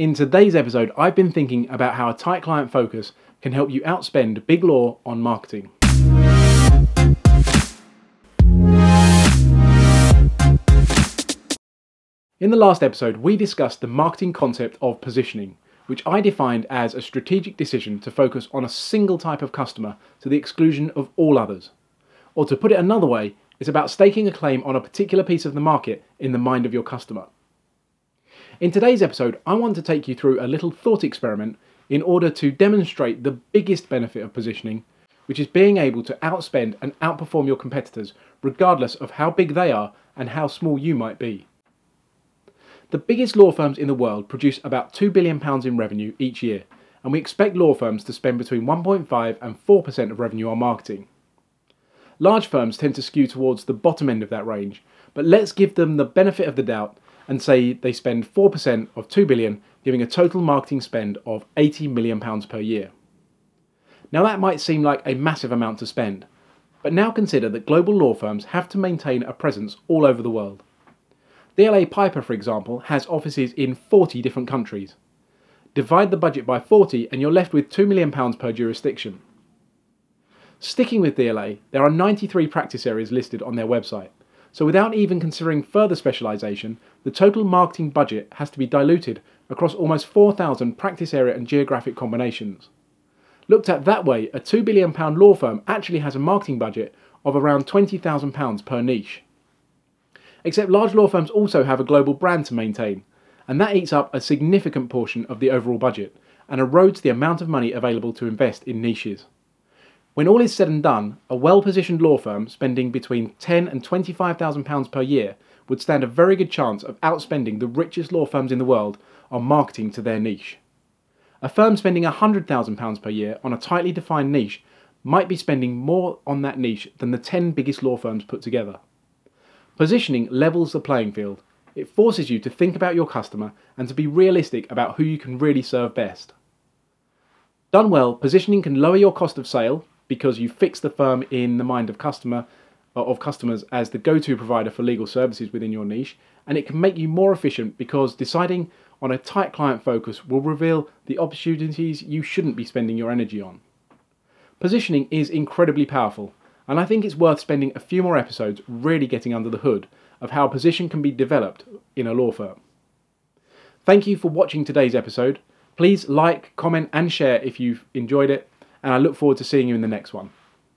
In today's episode, I've been thinking about how a tight client focus can help you outspend big law on marketing. In the last episode, we discussed the marketing concept of positioning, which I defined as a strategic decision to focus on a single type of customer to the exclusion of all others. Or to put it another way, it's about staking a claim on a particular piece of the market in the mind of your customer. In today's episode, I want to take you through a little thought experiment in order to demonstrate the biggest benefit of positioning, which is being able to outspend and outperform your competitors regardless of how big they are and how small you might be. The biggest law firms in the world produce about £2 billion in revenue each year, and we expect law firms to spend between 1.5 and 4% of revenue on marketing. Large firms tend to skew towards the bottom end of that range, but let's give them the benefit of the doubt and say they spend 4% of 2 billion, giving a total marketing spend of 80 million pounds per year. Now that might seem like a massive amount to spend, but now consider that global law firms have to maintain a presence all over the world. DLA Piper, for example, has offices in 40 different countries. Divide the budget by 40 and you're left with £2 million per jurisdiction. Sticking with DLA, there are 93 practice areas listed on their website. So without even considering further specialisation, the total marketing budget has to be diluted across almost 4,000 practice area and geographic combinations. Looked at that way, a £2 billion law firm actually has a marketing budget of around £20,000 per niche. Except large law firms also have a global brand to maintain, and that eats up a significant portion of the overall budget and erodes the amount of money available to invest in niches. When all is said and done, a well-positioned law firm spending between ten and twenty-five thousand pounds per year would stand a very good chance of outspending the richest law firms in the world on marketing to their niche. A firm spending hundred thousand pounds per year on a tightly defined niche might be spending more on that niche than the ten biggest law firms put together. Positioning levels the playing field. It forces you to think about your customer and to be realistic about who you can really serve best. Done well, positioning can lower your cost of sale because you fix the firm in the mind of customer uh, of customers as the go-to provider for legal services within your niche and it can make you more efficient because deciding on a tight client focus will reveal the opportunities you shouldn't be spending your energy on. Positioning is incredibly powerful and I think it's worth spending a few more episodes really getting under the hood of how position can be developed in a law firm. Thank you for watching today's episode. Please like, comment and share if you've enjoyed it and I look forward to seeing you in the next one.